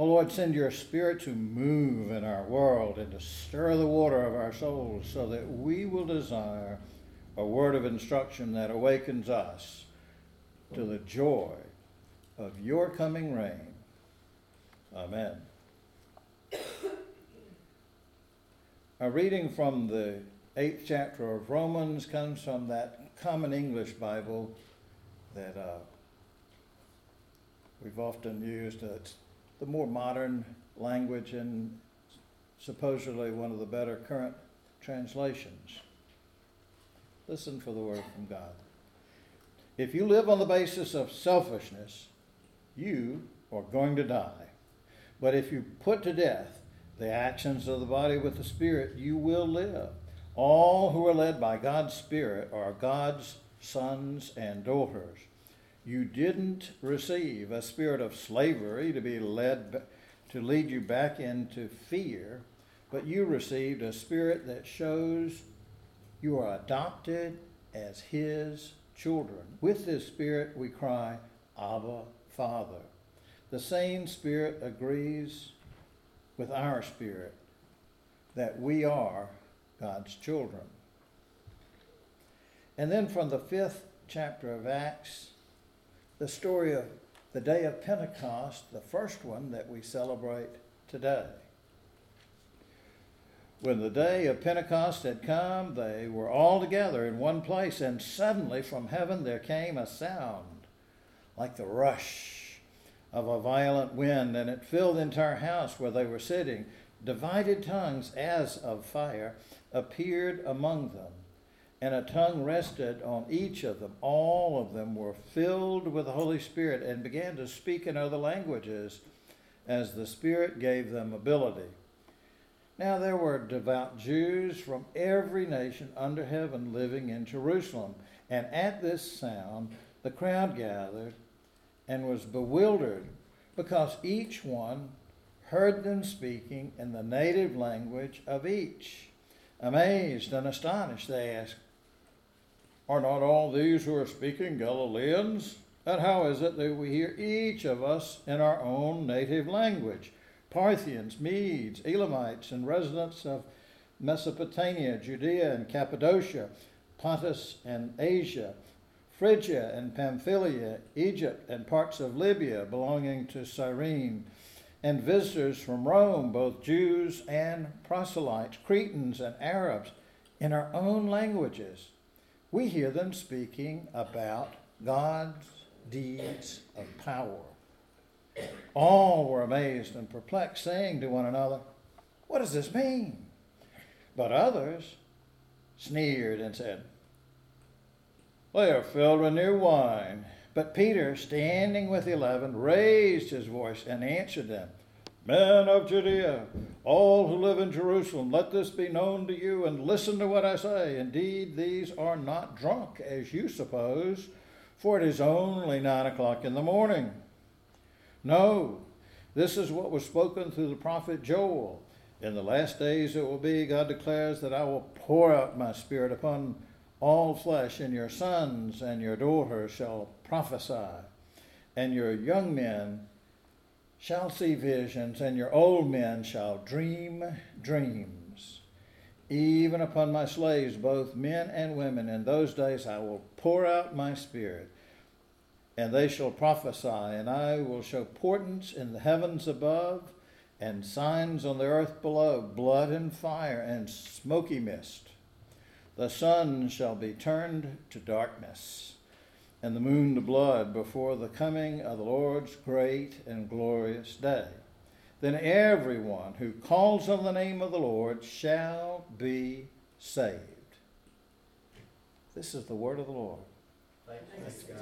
Oh Lord, send your spirit to move in our world and to stir the water of our souls so that we will desire a word of instruction that awakens us to the joy of your coming reign. Amen. A reading from the eighth chapter of Romans comes from that common English Bible that uh, we've often used. It's the more modern language and supposedly one of the better current translations. Listen for the word from God. If you live on the basis of selfishness, you are going to die. But if you put to death the actions of the body with the Spirit, you will live. All who are led by God's Spirit are God's sons and daughters. You didn't receive a spirit of slavery to be led to lead you back into fear, but you received a spirit that shows you are adopted as his children. With this spirit we cry, Abba, Father. The same spirit agrees with our spirit that we are God's children. And then from the fifth chapter of Acts, the story of the day of Pentecost, the first one that we celebrate today. When the day of Pentecost had come, they were all together in one place, and suddenly from heaven there came a sound like the rush of a violent wind, and it filled the entire house where they were sitting. Divided tongues as of fire appeared among them, and a tongue rested on each of them. All of them were filled with the Holy Spirit and began to speak in other languages as the Spirit gave them ability. Now there were devout Jews from every nation under heaven living in Jerusalem. And at this sound, the crowd gathered and was bewildered because each one heard them speaking in the native language of each. Amazed and astonished, they asked, Are not all these who are speaking Galileans? And how is it that we hear each of us in our own native language? Parthians, Medes, Elamites, and residents of Mesopotamia, Judea and Cappadocia, Pontus and Asia, Phrygia and Pamphylia, Egypt and parts of Libya belonging to Cyrene and visitors from Rome, both Jews and proselytes, Cretans and Arabs, in our own languages. We hear them speaking about God's deeds of power. All were amazed and perplexed, saying to one another, What does this mean? But others sneered and said, They are filled with new wine. But Peter, standing with the eleven, raised his voice and answered them Men of Judea, all who live in Jerusalem, let this be known to you and listen to what I say. Indeed, these are not drunk, as you suppose, for it is only nine o'clock in the morning. No, this is what was spoken through the prophet Joel. In the last days it will be, God declares, that I will pour out my spirit upon all flesh, and your sons and your daughters shall prophesy, and your young men shall see visions, and your old men shall dream dreams. Even upon my slaves, both men and women, in those days I will pour out my spirit, and they shall prophesy, and I will show portents in the heavens above, and signs on the earth below blood and fire and smoky mist. The sun shall be turned to darkness, and the moon to blood before the coming of the Lord's great and glorious day. Then everyone who calls on the name of the Lord shall be saved. This is the word of the Lord. Thanks, God.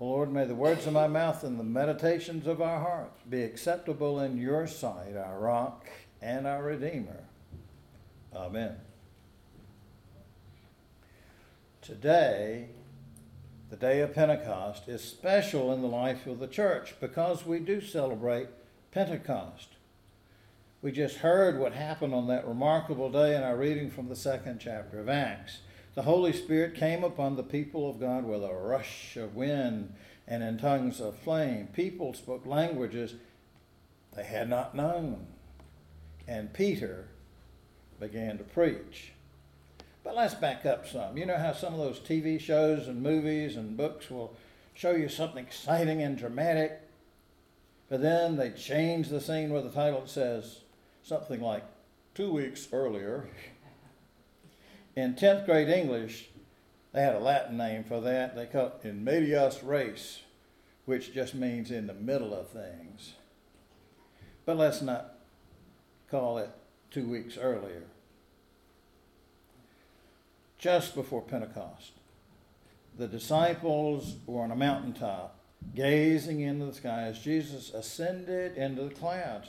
Lord, may the words of my mouth and the meditations of our hearts be acceptable in your sight, our rock and our redeemer. Amen. Today, the day of Pentecost, is special in the life of the church because we do celebrate Pentecost. We just heard what happened on that remarkable day in our reading from the second chapter of Acts. The Holy Spirit came upon the people of God with a rush of wind and in tongues of flame. People spoke languages they had not known. And Peter began to preach. But let's back up some. You know how some of those TV shows and movies and books will show you something exciting and dramatic, but then they change the scene where the title says something like two weeks earlier. In 10th grade English, they had a Latin name for that. They called it in medias res, which just means in the middle of things. But let's not call it two weeks earlier. Just before Pentecost, the disciples were on a mountaintop, gazing into the sky as Jesus ascended into the clouds.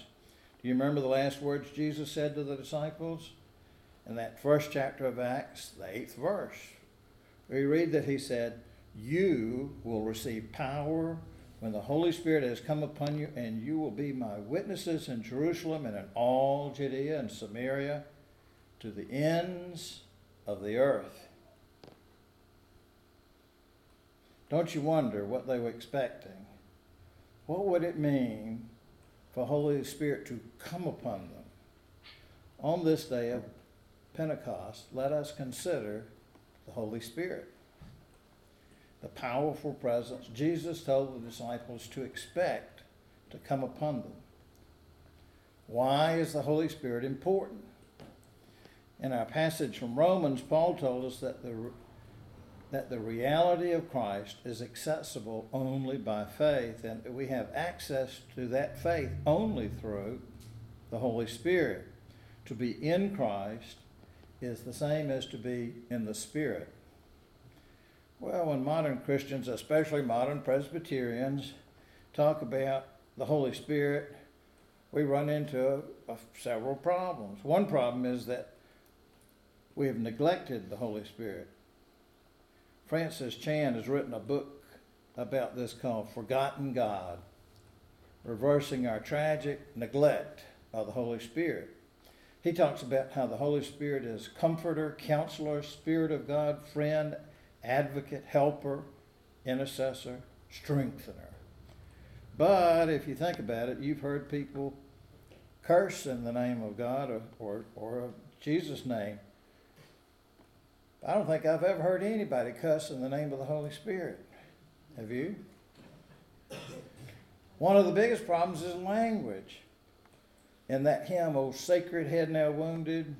Do you remember the last words Jesus said to the disciples? In that first chapter of Acts, the eighth verse, we read that he said, You will receive power when the Holy Spirit has come upon you, and you will be my witnesses in Jerusalem and in all Judea and Samaria to the ends of the earth. Don't you wonder what they were expecting? What would it mean for Holy Spirit to come upon them? On this day of Pentecost, let us consider the Holy Spirit the powerful presence Jesus told the disciples to expect to come upon them. Why is the Holy Spirit important? In our passage from Romans, Paul told us that the, that the reality of Christ is accessible only by faith, and we have access to that faith only through the Holy Spirit. To be in Christ is the same as to be in the Spirit. Well, when modern Christians, especially modern Presbyterians, talk about the Holy Spirit, we run into uh, several problems. One problem is that we have neglected the Holy Spirit. Francis Chan has written a book about this called Forgotten God, reversing our tragic neglect of the Holy Spirit. He talks about how the Holy Spirit is comforter, counselor, Spirit of God, friend, advocate, helper, intercessor, strengthener. But if you think about it, you've heard people curse in the name of God or, or, or Jesus' name. I don't think I've ever heard anybody cuss in the name of the Holy Spirit. Have you? One of the biggest problems is language. In that hymn, O sacred head now wounded,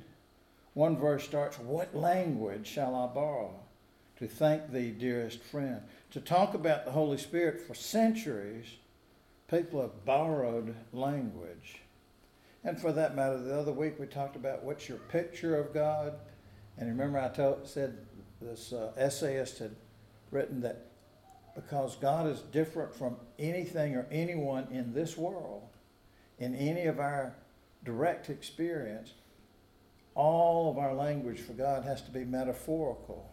one verse starts, What language shall I borrow? to thank thee, dearest friend. To talk about the Holy Spirit for centuries, people have borrowed language. And for that matter, the other week we talked about what's your picture of God. And remember, I told, said this uh, essayist had written that because God is different from anything or anyone in this world, in any of our direct experience, all of our language for God has to be metaphorical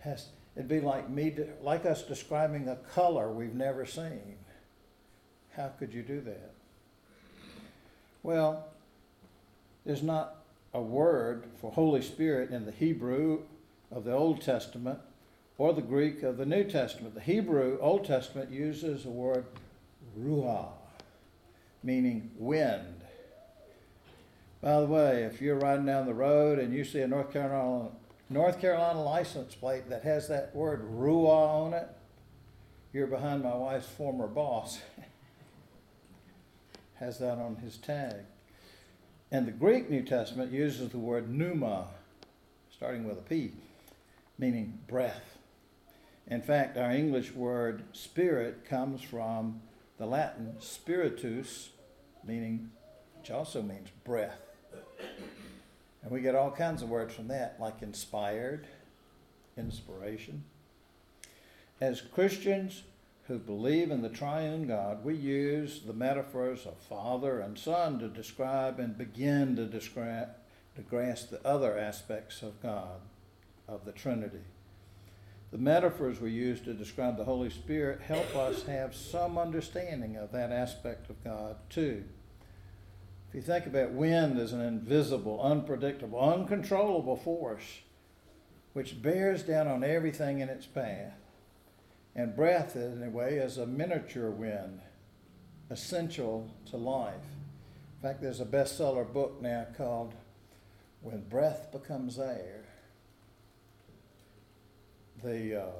has it'd be like me like us describing a color we've never seen. How could you do that? Well, there's not a word for Holy Spirit in the Hebrew of the Old Testament or the Greek of the New Testament. The Hebrew Old Testament uses the word ruah, meaning wind. By the way, if you're riding down the road and you see a North Carolina North Carolina license plate that has that word Ruah on it, you're behind my wife's former boss. has that on his tag. And the Greek New Testament uses the word pneuma, starting with a P, meaning breath. In fact, our English word spirit comes from the Latin spiritus, meaning, which also means breath. And we get all kinds of words from that, like inspired, inspiration. As Christians who believe in the triune God, we use the metaphors of Father and Son to describe and begin to describe to grasp the other aspects of God, of the Trinity. The metaphors we use to describe the Holy Spirit help us have some understanding of that aspect of God too. If you think about wind as an invisible, unpredictable, uncontrollable force, which bears down on everything in its path. And breath, in a way, is a miniature wind, essential to life. In fact, there's a bestseller book now called When Breath Becomes Air. The, uh,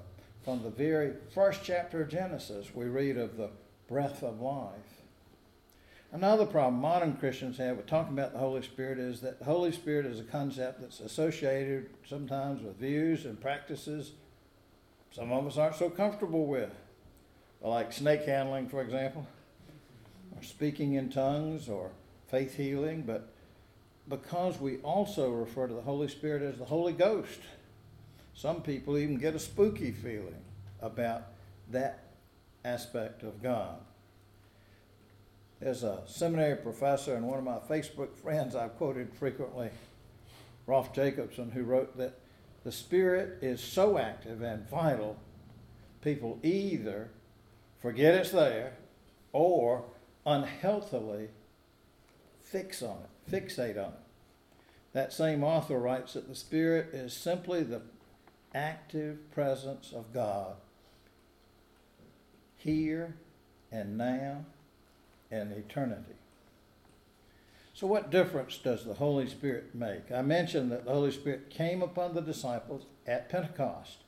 from the very first chapter of Genesis, we read of the breath of life. Another problem modern Christians have with talking about the Holy Spirit is that the Holy Spirit is a concept that's associated sometimes with views and practices some of us aren't so comfortable with, like snake handling, for example, or speaking in tongues, or faith healing, but because we also refer to the Holy Spirit as the Holy Ghost, some people even get a spooky feeling about that aspect of God. There's a seminary professor and one of my Facebook friends I've quoted frequently, Rolf Jacobson, who wrote that the Spirit is so active and vital, people either forget it's there or unhealthily fix on it, fixate on it. That same author writes that the Spirit is simply the active presence of God here and now and eternity. So, what difference does the Holy Spirit make? I mentioned that the Holy Spirit came upon the disciples at Pentecost.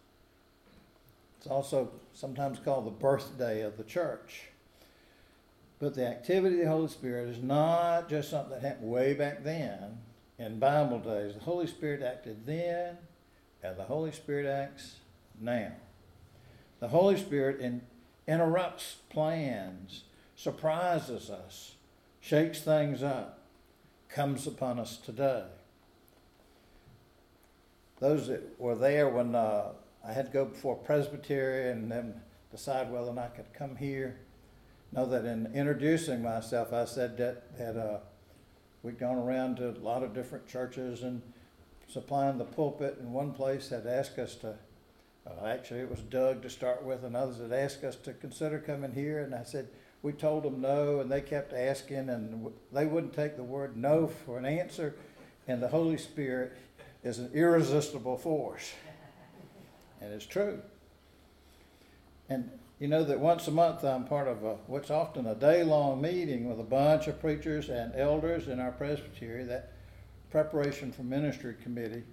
It's also sometimes called the birthday of the church. But the activity of the Holy Spirit is not just something that happened way back then in Bible days. The Holy Spirit acted then, and the Holy Spirit acts now. The Holy Spirit in, interrupts plans, surprises us, shakes things up comes upon us today. Those that were there when uh, I had to go before Presbytery and then decide whether or not I could come here. Know that in introducing myself, I said that, that uh, we'd gone around to a lot of different churches and supplying the pulpit, and one place had asked us to, uh, actually, it was Doug to start with, and others had asked us to consider coming here, and I said, we told them no, and they kept asking, and they wouldn't take the word no for an answer. And the Holy Spirit is an irresistible force. And it's true. And you know that once a month I'm part of a, what's often a day long meeting with a bunch of preachers and elders in our presbytery, that preparation for ministry committee.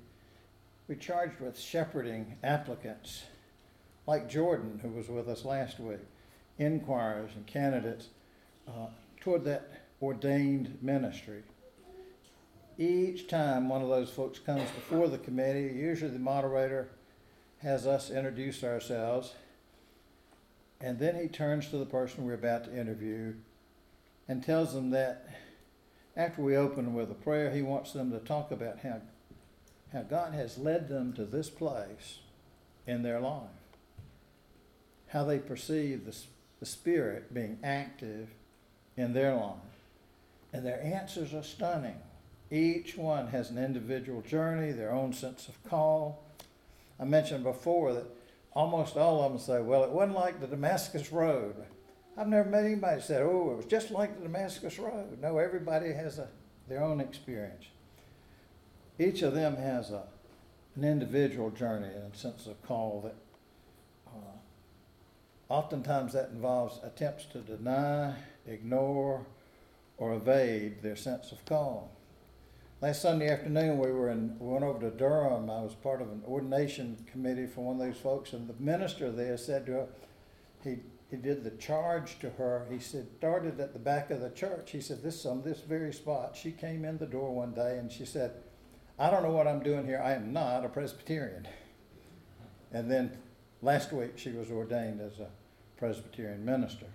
We charged with shepherding applicants like Jordan, who was with us last week inquirers and candidates uh, toward that ordained ministry. Each time one of those folks comes before the committee, usually the moderator has us introduce ourselves, and then he turns to the person we're about to interview and tells them that after we open with a prayer, he wants them to talk about how, how God has led them to this place in their life, how they perceive the the Spirit being active in their life. And their answers are stunning. Each one has an individual journey, their own sense of call. I mentioned before that almost all of them say, well, it wasn't like the Damascus Road. I've never met anybody said, oh, it was just like the Damascus Road. No, everybody has a, their own experience. Each of them has a, an individual journey and sense of call that uh, Oftentimes that involves attempts to deny, ignore, or evade their sense of call. Last Sunday afternoon, we were in, we went over to Durham. I was part of an ordination committee for one of those folks, and the minister there said to her, he, he did the charge to her. He said, started at the back of the church. He said, this on this very spot. She came in the door one day and she said, I don't know what I'm doing here. I am not a Presbyterian. And then last week she was ordained as a Presbyterian minister.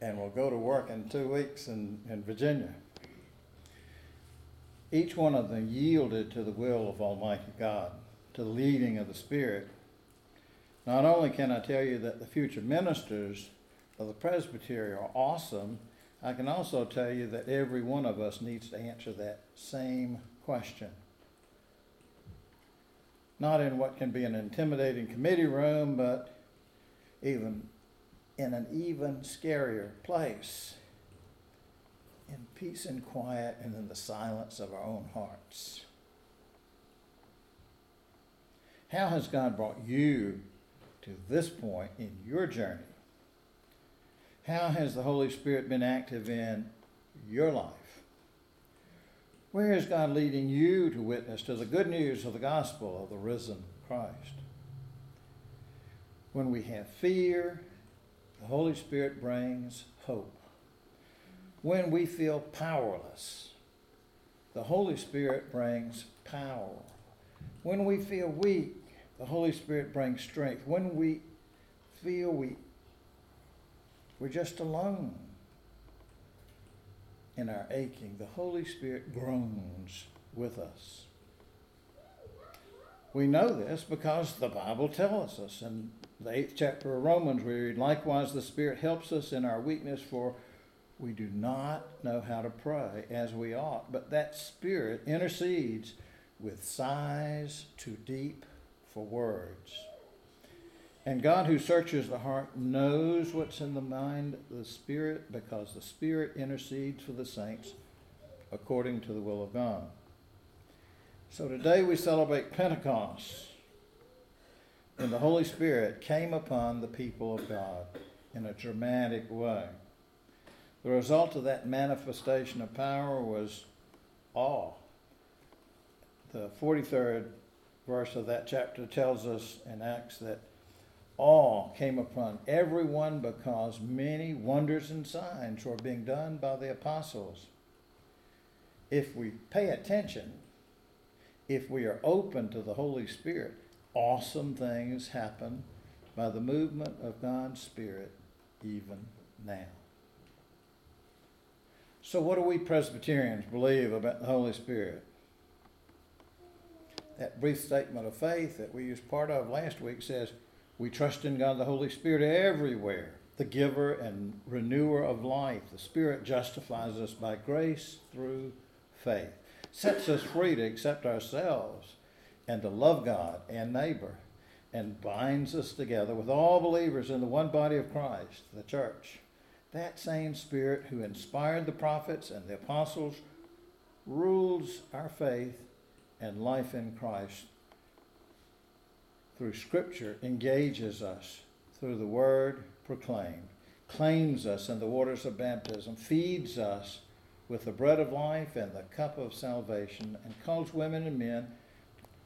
And will go to work in two weeks in, in Virginia. Each one of them yielded to the will of Almighty God, to the leading of the Spirit. Not only can I tell you that the future ministers of the presbytery are awesome, I can also tell you that every one of us needs to answer that same question not in what can be an intimidating committee room, but even in an even scarier place, in peace and quiet and in the silence of our own hearts. How has God brought you to this point in your journey? How has the Holy Spirit been active in your life? Where is God leading you to witness to the good news of the gospel of the risen Christ? When we have fear, the Holy Spirit brings hope. When we feel powerless, the Holy Spirit brings power. When we feel weak, the Holy Spirit brings strength. When we feel we, we're just alone in our aching, the Holy Spirit groans with us. We know this because the Bible tells us in the eighth chapter of Romans, we read, Likewise, the Spirit helps us in our weakness, for we do not know how to pray as we ought. But that Spirit intercedes with sighs too deep for words. And God, who searches the heart, knows what's in the mind the Spirit because the Spirit intercedes for the saints according to the will of God. So today we celebrate Pentecost, and the Holy Spirit came upon the people of God in a dramatic way. The result of that manifestation of power was awe. The 43rd verse of that chapter tells us in Acts that awe came upon everyone because many wonders and signs were being done by the apostles. If we pay attention, if we are open to the Holy Spirit, awesome things happen by the movement of God's Spirit even now. So, what do we Presbyterians believe about the Holy Spirit? That brief statement of faith that we used part of last week says, We trust in God the Holy Spirit everywhere, the giver and renewer of life. The Spirit justifies us by grace through faith, sets us free to accept ourselves and to love God and neighbor, and binds us together with all believers in the one body of Christ, the church. That same Spirit who inspired the prophets and the apostles rules our faith and life in Christ through Scripture, engages us through the Word proclaimed, claims us in the waters of baptism, feeds us with the bread of life and the cup of salvation, and calls women and men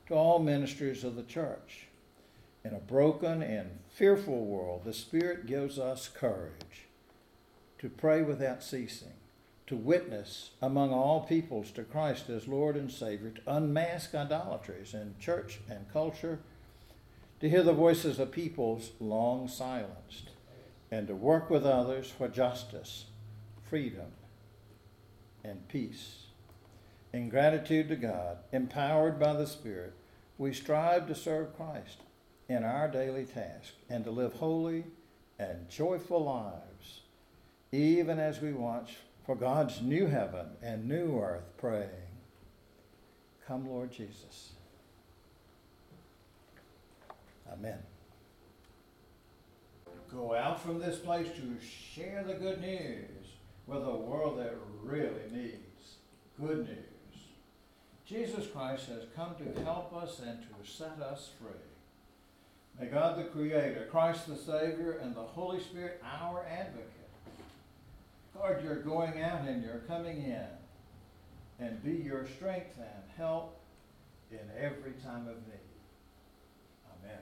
to all ministries of the church. In a broken and fearful world, the Spirit gives us courage to pray without ceasing, to witness among all peoples to Christ as Lord and Savior, to unmask idolatries in church and culture, to hear the voices of peoples long silenced, and to work with others for justice, freedom, and peace. In gratitude to God, empowered by the Spirit, we strive to serve Christ in our daily task and to live holy and joyful lives, even as we watch for God's new heaven and new earth, praying, Come, Lord Jesus. Amen. Go out from this place to share the good news with a world that really needs good news. Jesus Christ has come to help us and to set us free. May God the Creator, Christ the Savior, and the Holy Spirit, our advocate, guard your going out and your coming in, and be your strength and help in every time of need. Amen.